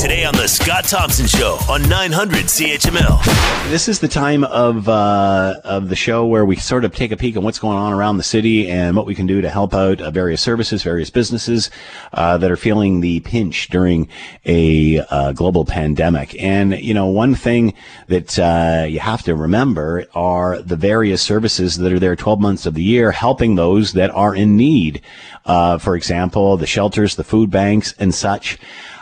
Today on The Scott Thompson Show on 900 CHML. This is the time of uh, of the show where we sort of take a peek at what's going on around the city and what we can do to help out uh, various services, various businesses uh, that are feeling the pinch during a uh, global pandemic. And you know, one thing that uh, you have to remember are the various services that are there 12 months of the year, helping those that are in need. Uh, for example, the shelters, the food banks, and such.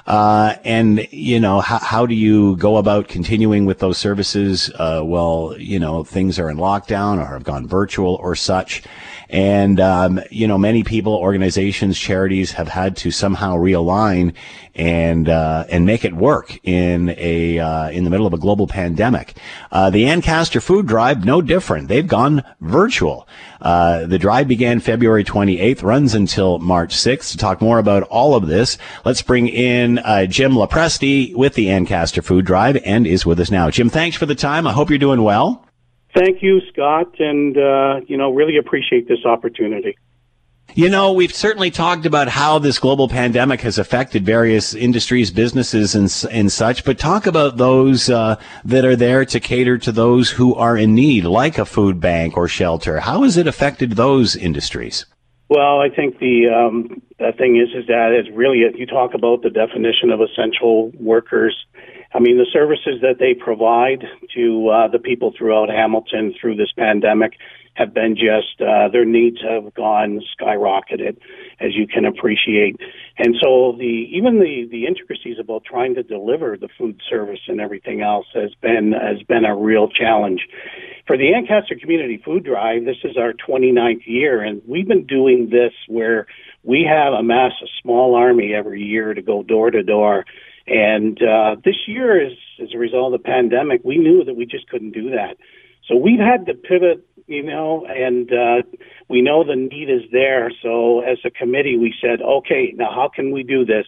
Uh, and you know, how, how do you go about continuing with those services? Uh, well, you know, things are in lockdown or have gone virtual or such. And, um, you know, many people, organizations, charities have had to somehow realign and, uh, and make it work in a, uh, in the middle of a global pandemic. Uh, the Ancaster Food Drive, no different. They've gone virtual. Uh, the drive began February 28th, runs until March 6th. To talk more about all of this, let's bring in uh, Jim Lopresti with the Ancaster Food Drive and is with us now. Jim, thanks for the time. I hope you're doing well. Thank you, Scott, and uh, you know, really appreciate this opportunity. You know, we've certainly talked about how this global pandemic has affected various industries, businesses, and, and such, but talk about those uh, that are there to cater to those who are in need, like a food bank or shelter. How has it affected those industries? Well, I think the um, the thing is is that it's really you talk about the definition of essential workers. I mean, the services that they provide to uh, the people throughout Hamilton through this pandemic have been just uh, their needs have gone skyrocketed, as you can appreciate. And so the even the the intricacies about trying to deliver the food service and everything else has been has been a real challenge. For the Ancaster Community Food Drive, this is our 29th year, and we've been doing this where we have amassed a small army every year to go door to door. And uh, this year, as, as a result of the pandemic, we knew that we just couldn't do that. So we've had to pivot you know, and uh, we know the need is there. So as a committee, we said, okay, now how can we do this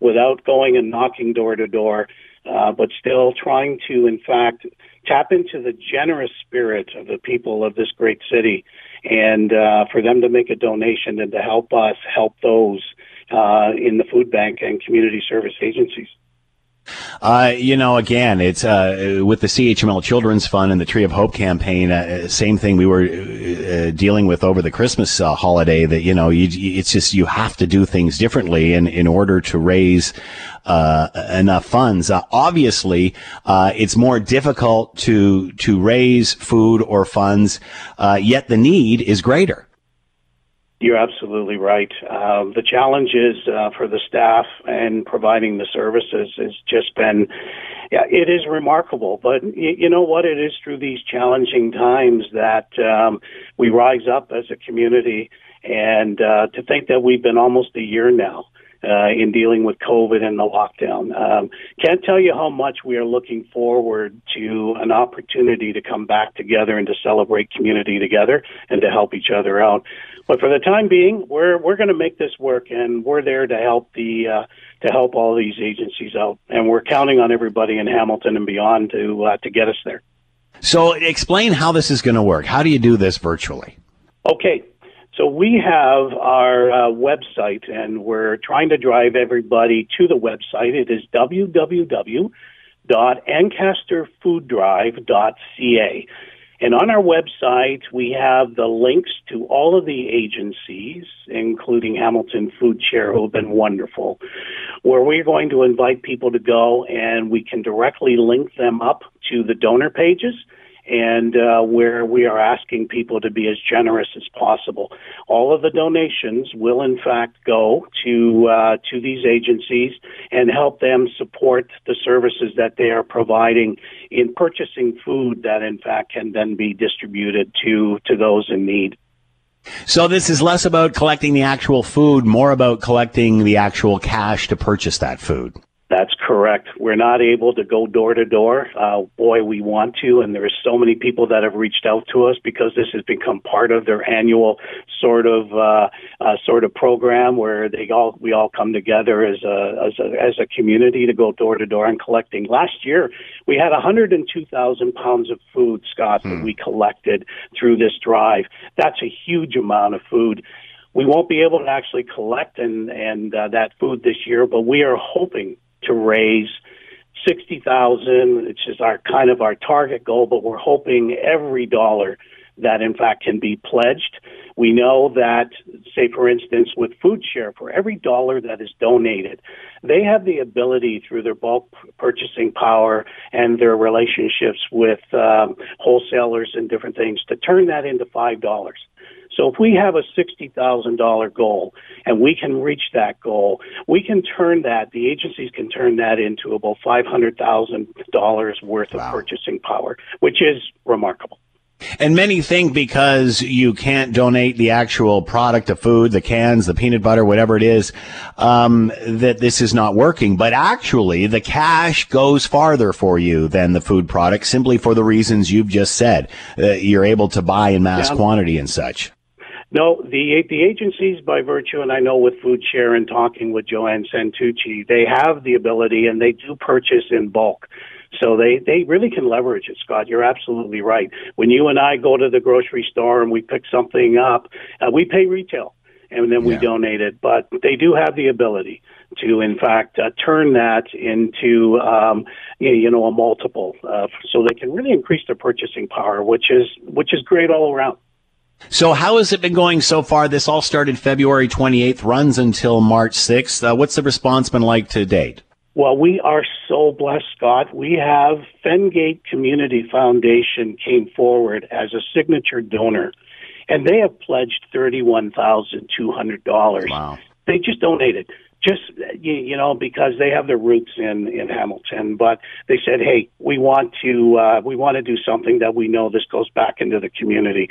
without going and knocking door to door, uh, but still trying to, in fact, tap into the generous spirit of the people of this great city, and uh, for them to make a donation and to help us help those uh, in the food bank and community service agencies. Uh, you know, again, it's uh, with the CHML Children's Fund and the Tree of Hope campaign. Uh, same thing we were uh, dealing with over the Christmas uh, holiday. That you know, you, it's just you have to do things differently in in order to raise uh, enough funds. obviously, it's more difficult to to raise food or funds, yet the need is greater. You're absolutely right. Um, the challenges uh, for the staff and providing the services has just been, yeah, it is remarkable. But y- you know what? It is through these challenging times that um, we rise up as a community. And uh, to think that we've been almost a year now uh, in dealing with COVID and the lockdown. Um, can't tell you how much we are looking forward to an opportunity to come back together and to celebrate community together and to help each other out. But for the time being, we're we're going to make this work, and we're there to help the uh, to help all these agencies out, and we're counting on everybody in Hamilton and beyond to uh, to get us there. So, explain how this is going to work. How do you do this virtually? Okay, so we have our uh, website, and we're trying to drive everybody to the website. It is www.ancasterfooddrive.ca. And on our website, we have the links to all of the agencies, including Hamilton Food Share, who have been wonderful, where we're going to invite people to go and we can directly link them up to the donor pages and uh, where we are asking people to be as generous as possible. All of the donations will, in fact, go to uh, to these agencies and help them support the services that they are providing in purchasing food that, in fact, can then be distributed to to those in need. So this is less about collecting the actual food, more about collecting the actual cash to purchase that food. That's correct. We're not able to go door to door. Uh, boy, we want to, and there are so many people that have reached out to us because this has become part of their annual sort of uh, uh, sort of program where they all we all come together as a as a as a community to go door to door and collecting. Last year, we had 102,000 pounds of food, Scott, hmm. that we collected through this drive. That's a huge amount of food we won't be able to actually collect and and uh, that food this year, but we are hoping to raise sixty thousand. It's just our kind of our target goal, but we're hoping every dollar that in fact can be pledged. We know that, say for instance, with Food Share, for every dollar that is donated, they have the ability through their bulk purchasing power and their relationships with um, wholesalers and different things to turn that into five dollars. So if we have a $60,000 goal and we can reach that goal, we can turn that, the agencies can turn that into about $500,000 worth wow. of purchasing power, which is remarkable. And many think because you can't donate the actual product of food, the cans, the peanut butter, whatever it is, um, that this is not working. But actually, the cash goes farther for you than the food product simply for the reasons you've just said. Uh, you're able to buy in mass yeah. quantity and such. No, the the agencies, by virtue, and I know with Food Share and talking with Joanne Santucci, they have the ability and they do purchase in bulk. So they, they really can leverage it, Scott. You're absolutely right. When you and I go to the grocery store and we pick something up, uh, we pay retail and then we yeah. donate it. But they do have the ability to, in fact, uh, turn that into, um, you know, a multiple, uh, so they can really increase their purchasing power, which is which is great all around. So how has it been going so far? This all started February 28th, runs until March 6th. Uh, what's the response been like to date? Well, we are so blessed, Scott. We have Fengate Community Foundation came forward as a signature donor, and they have pledged thirty-one thousand two hundred dollars. Wow! They just donated just you know because they have their roots in in Hamilton but they said hey we want to uh we want to do something that we know this goes back into the community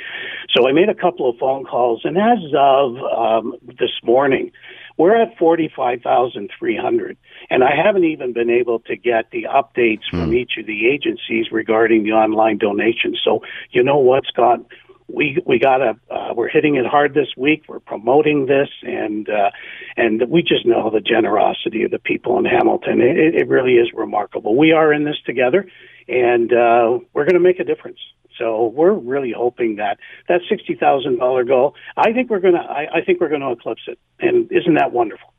so I made a couple of phone calls and as of um this morning we're at 45,300 and I haven't even been able to get the updates from hmm. each of the agencies regarding the online donations so you know what Scott we we got a uh, we're hitting it hard this week. We're promoting this, and uh, and we just know the generosity of the people in Hamilton. It, it really is remarkable. We are in this together, and uh, we're going to make a difference. So we're really hoping that that sixty thousand dollar goal. I think we're going to. I, think we're to eclipse it. And isn't that wonderful?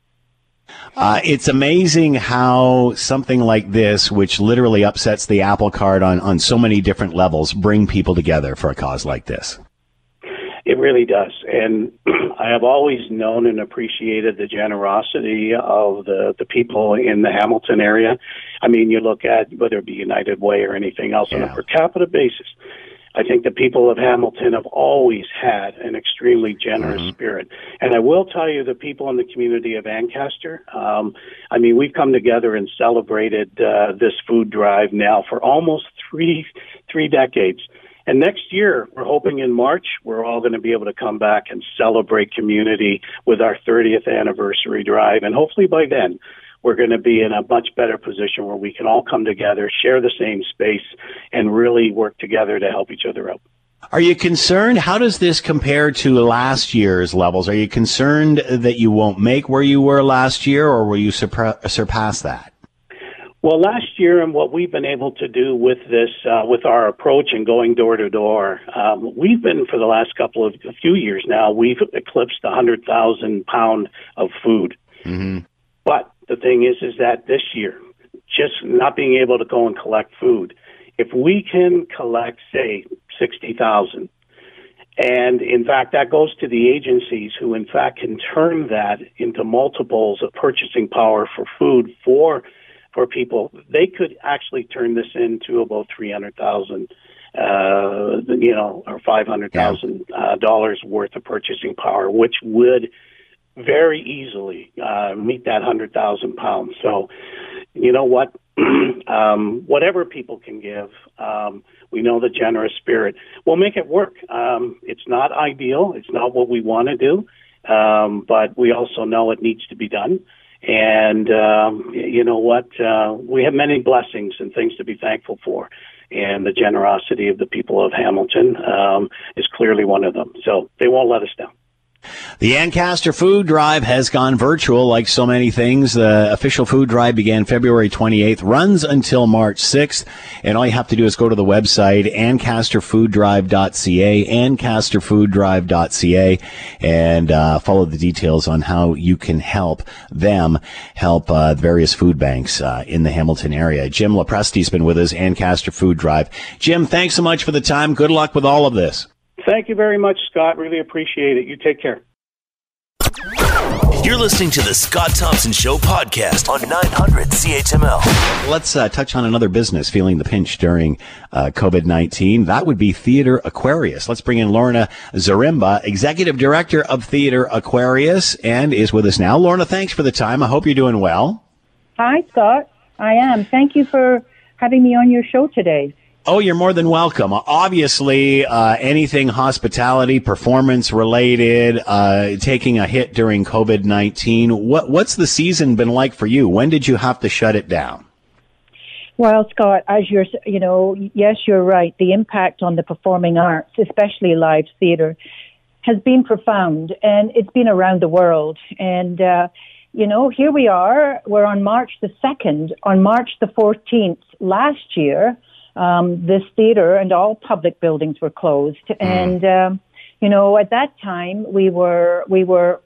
Uh, it's amazing how something like this, which literally upsets the apple cart on, on so many different levels, bring people together for a cause like this. It really does. And I have always known and appreciated the generosity of the, the people in the Hamilton area. I mean, you look at whether it be United Way or anything else yeah. on a per capita basis. I think the people of Hamilton have always had an extremely generous mm-hmm. spirit. And I will tell you, the people in the community of Ancaster, um, I mean, we've come together and celebrated uh, this food drive now for almost three, three decades. And next year, we're hoping in March, we're all going to be able to come back and celebrate community with our 30th anniversary drive. And hopefully by then, we're going to be in a much better position where we can all come together, share the same space, and really work together to help each other out. Are you concerned? How does this compare to last year's levels? Are you concerned that you won't make where you were last year, or will you surpass that? Well, last year and what we've been able to do with this, uh, with our approach and going door to door, um, we've been for the last couple of a few years now, we've eclipsed a hundred thousand pound of food. Mm-hmm. But the thing is, is that this year, just not being able to go and collect food, if we can collect, say, 60,000, and in fact, that goes to the agencies who, in fact, can turn that into multiples of purchasing power for food for for people. They could actually turn this into about three hundred thousand, uh, you know, or five hundred thousand yeah. uh, dollars worth of purchasing power, which would very easily uh, meet that hundred thousand pounds. So, you know what? um, whatever people can give, um, we know the generous spirit. We'll make it work. Um, it's not ideal. It's not what we want to do, um, but we also know it needs to be done. And um, you know what? Uh, we have many blessings and things to be thankful for. And the generosity of the people of Hamilton um, is clearly one of them. So they won't let us down. The Ancaster Food Drive has gone virtual like so many things. The official food drive began February 28th, runs until March 6th. And all you have to do is go to the website, ancasterfooddrive.ca, ancasterfooddrive.ca, and uh, follow the details on how you can help them help uh, various food banks uh, in the Hamilton area. Jim Lopresti's been with us, Ancaster Food Drive. Jim, thanks so much for the time. Good luck with all of this. Thank you very much, Scott. Really appreciate it. You take care. You're listening to the Scott Thompson Show podcast on 900 CHML. Let's uh, touch on another business feeling the pinch during uh, COVID 19. That would be Theater Aquarius. Let's bring in Lorna Zaremba, Executive Director of Theater Aquarius, and is with us now. Lorna, thanks for the time. I hope you're doing well. Hi, Scott. I am. Thank you for having me on your show today. Oh, you're more than welcome. Obviously, uh, anything hospitality, performance related, uh, taking a hit during COVID 19. What, what's the season been like for you? When did you have to shut it down? Well, Scott, as you're, you know, yes, you're right. The impact on the performing arts, especially live theater, has been profound and it's been around the world. And, uh, you know, here we are. We're on March the 2nd. On March the 14th last year, um, this theater and all public buildings were closed. Mm. And um, you know, at that time we were we were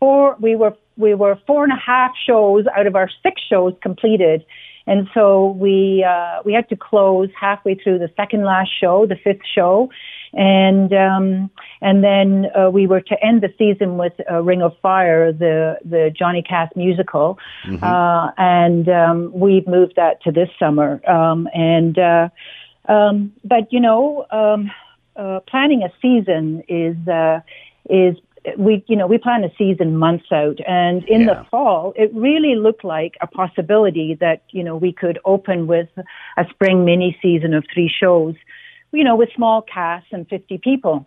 four we were we were four and a half shows out of our six shows completed. And so we uh, we had to close halfway through the second last show, the fifth show, and um, and then uh, we were to end the season with uh, Ring of Fire, the the Johnny Cash musical, mm-hmm. uh, and um, we've moved that to this summer. Um, and uh, um, but you know, um, uh, planning a season is uh, is we you know we plan a season months out and in yeah. the fall it really looked like a possibility that you know we could open with a spring mini season of three shows you know, with small casts and 50 people.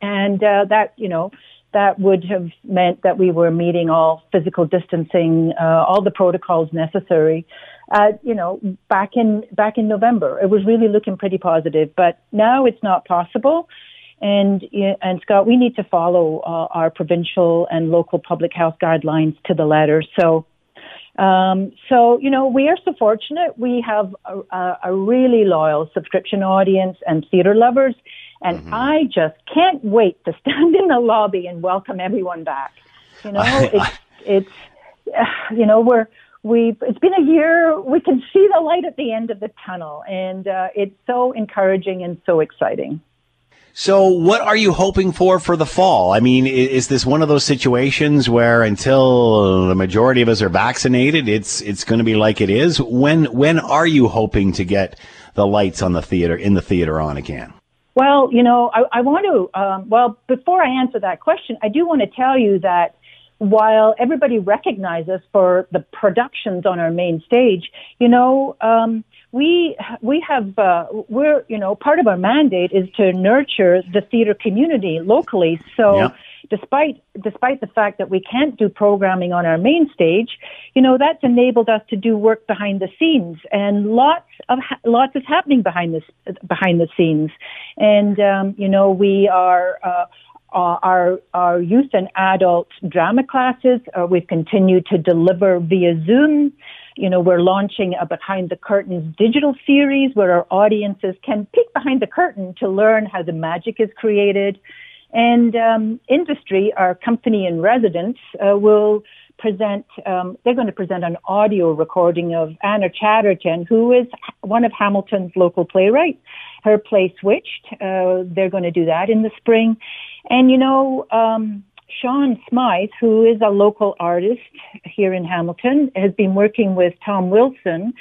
And uh, that, you know, that would have meant that we were meeting all physical distancing, uh, all the protocols necessary. Uh, you know, back in back in November, it was really looking pretty positive. But now it's not possible, and and Scott, we need to follow uh, our provincial and local public health guidelines to the letter. So um, so, you know, we are so fortunate. We have a, a really loyal subscription audience and theater lovers. And mm-hmm. I just can't wait to stand in the lobby and welcome everyone back. You know, it's, it's, uh, you know, we're, we've, it's been a year. We can see the light at the end of the tunnel and, uh, it's so encouraging and so exciting. So, what are you hoping for for the fall? I mean, is this one of those situations where until the majority of us are vaccinated, it's it's going to be like it is? When when are you hoping to get the lights on the theater in the theater on again? Well, you know, I, I want to. Um, well, before I answer that question, I do want to tell you that while everybody recognizes for the productions on our main stage, you know. Um, we we have uh, we're you know part of our mandate is to nurture the theater community locally. So. Yeah. Despite despite the fact that we can't do programming on our main stage, you know that's enabled us to do work behind the scenes, and lots of lots is happening behind this behind the scenes, and um, you know we are uh, uh, our our youth and adult drama classes. Uh, we've continued to deliver via Zoom. You know, we're launching a behind the curtains digital series where our audiences can peek behind the curtain to learn how the magic is created. And um, industry, our company in residence, uh, will present. Um, they're going to present an audio recording of Anna Chatterton, who is one of Hamilton's local playwrights. Her play Switched. Uh, they're going to do that in the spring, and you know. Um, Sean Smythe, who is a local artist here in Hamilton, has been working with Tom Wilson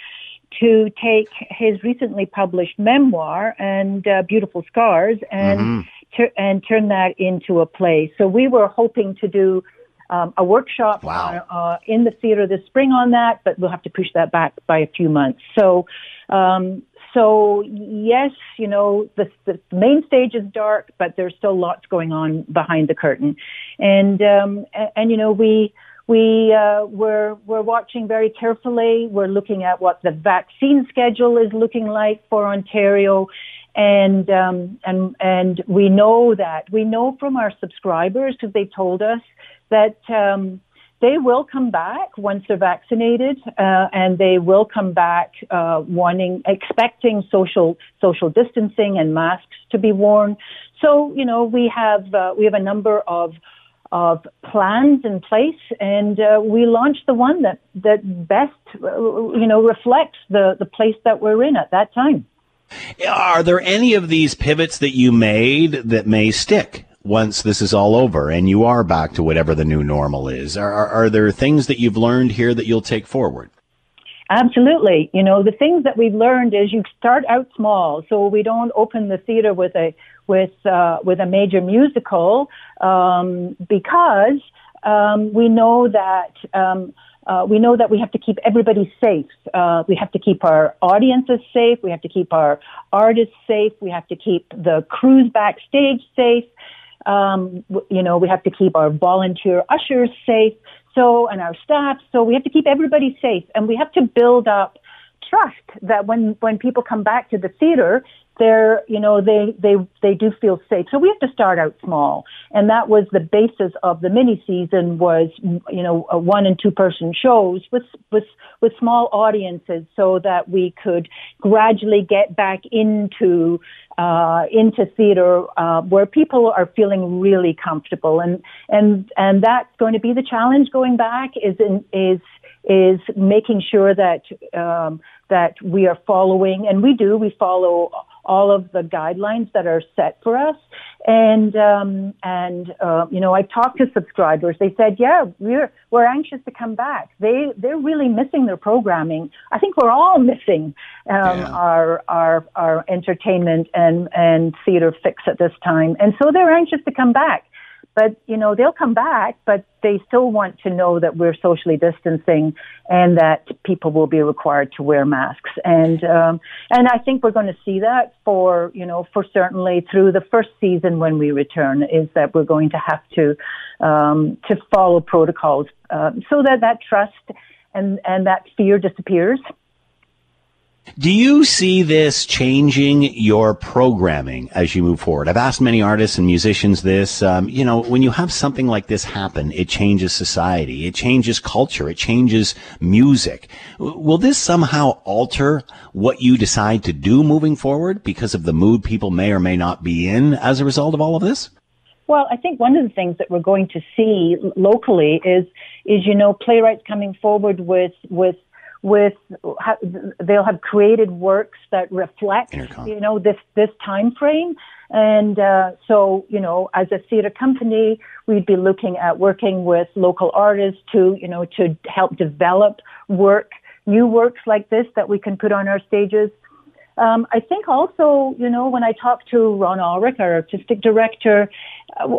to take his recently published memoir and uh, Beautiful Scars and mm-hmm. ter- and turn that into a play. So we were hoping to do um, a workshop wow. uh, in the theater this spring on that, but we'll have to push that back by a few months. So um, so yes, you know, the, the main stage is dark, but there's still lots going on behind the curtain. And, um, and, and you know, we, we, uh, we're, we're watching very carefully. We're looking at what the vaccine schedule is looking like for Ontario. and um, and and we know that we know from our subscribers because they told us that um, they will come back once they're vaccinated, uh, and they will come back uh, wanting, expecting social social distancing and masks to be worn. So you know we have uh, we have a number of of plans in place, and uh, we launched the one that that best uh, you know reflects the the place that we're in at that time. Are there any of these pivots that you made that may stick? Once this is all over and you are back to whatever the new normal is? Are, are, are, there things that you've learned here that you'll take forward? Absolutely. You know, the things that we've learned is you start out small. So we don't open the theater with a, with, uh, with a major musical, um, because, um, we know that, um, uh, we know that we have to keep everybody safe. Uh, we have to keep our audiences safe. We have to keep our artists safe. We have to keep the crews backstage safe. Um, you know, we have to keep our volunteer ushers safe. So, and our staff. So we have to keep everybody safe and we have to build up trust that when, when people come back to the theater, they're, you know, they, they, they do feel safe. So we have to start out small. And that was the basis of the mini season was, you know, one and two person shows with, with, with small audiences so that we could gradually get back into, uh, into theater, uh, where people are feeling really comfortable. And, and, and that's going to be the challenge going back is in, is, is making sure that, um, that we are following, and we do, we follow all of the guidelines that are set for us. And um, and uh, you know, I talked to subscribers. They said, "Yeah, we're we're anxious to come back. They they're really missing their programming. I think we're all missing um, yeah. our our our entertainment and and theater fix at this time. And so they're anxious to come back." But, you know, they'll come back, but they still want to know that we're socially distancing and that people will be required to wear masks. And, um, and I think we're going to see that for, you know, for certainly through the first season when we return is that we're going to have to, um, to follow protocols, uh, so that that trust and, and that fear disappears. Do you see this changing your programming as you move forward? I've asked many artists and musicians this. Um, you know, when you have something like this happen, it changes society, it changes culture, it changes music. Will this somehow alter what you decide to do moving forward because of the mood people may or may not be in as a result of all of this? Well, I think one of the things that we're going to see locally is, is you know, playwrights coming forward with with with they'll have created works that reflect Intercom. you know this this time frame and uh, so you know as a theater company we'd be looking at working with local artists to you know to help develop work new works like this that we can put on our stages um, I think also, you know, when I talk to Ron Ulrich, our artistic director,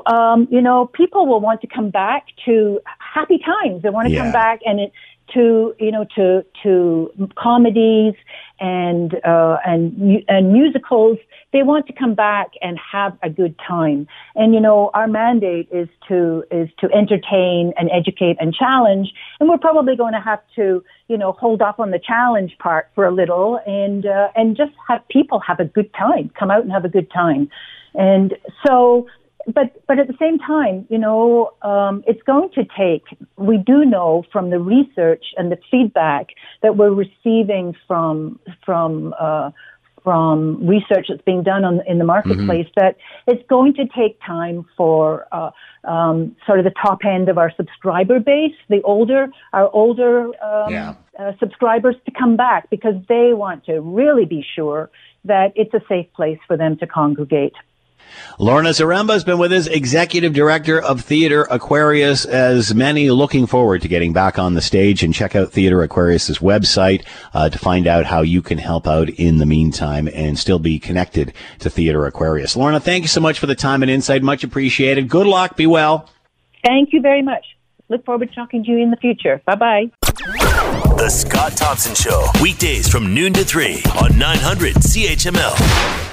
um, you know, people will want to come back to happy times. They want to yeah. come back and it, to you know to to comedies and uh, and and musicals. They want to come back and have a good time. And you know our mandate is to is to entertain and educate and challenge. And we're probably going to have to you know hold off on the challenge part for a little and uh, and just have people have a good time. Come out and have a good time. And so but but at the same time, you know, um, it's going to take. We do know from the research and the feedback that we're receiving from from uh, from research that's being done on, in the marketplace mm-hmm. that it's going to take time for uh, um, sort of the top end of our subscriber base, the older our older um, yeah. uh, subscribers, to come back because they want to really be sure that it's a safe place for them to congregate. Lorna Zaremba has been with us, Executive Director of Theater Aquarius, as many looking forward to getting back on the stage and check out Theater Aquarius's website uh, to find out how you can help out in the meantime and still be connected to Theater Aquarius. Lorna, thank you so much for the time and insight. Much appreciated. Good luck. Be well. Thank you very much. Look forward to talking to you in the future. Bye bye. The Scott Thompson Show, weekdays from noon to 3 on 900 CHML.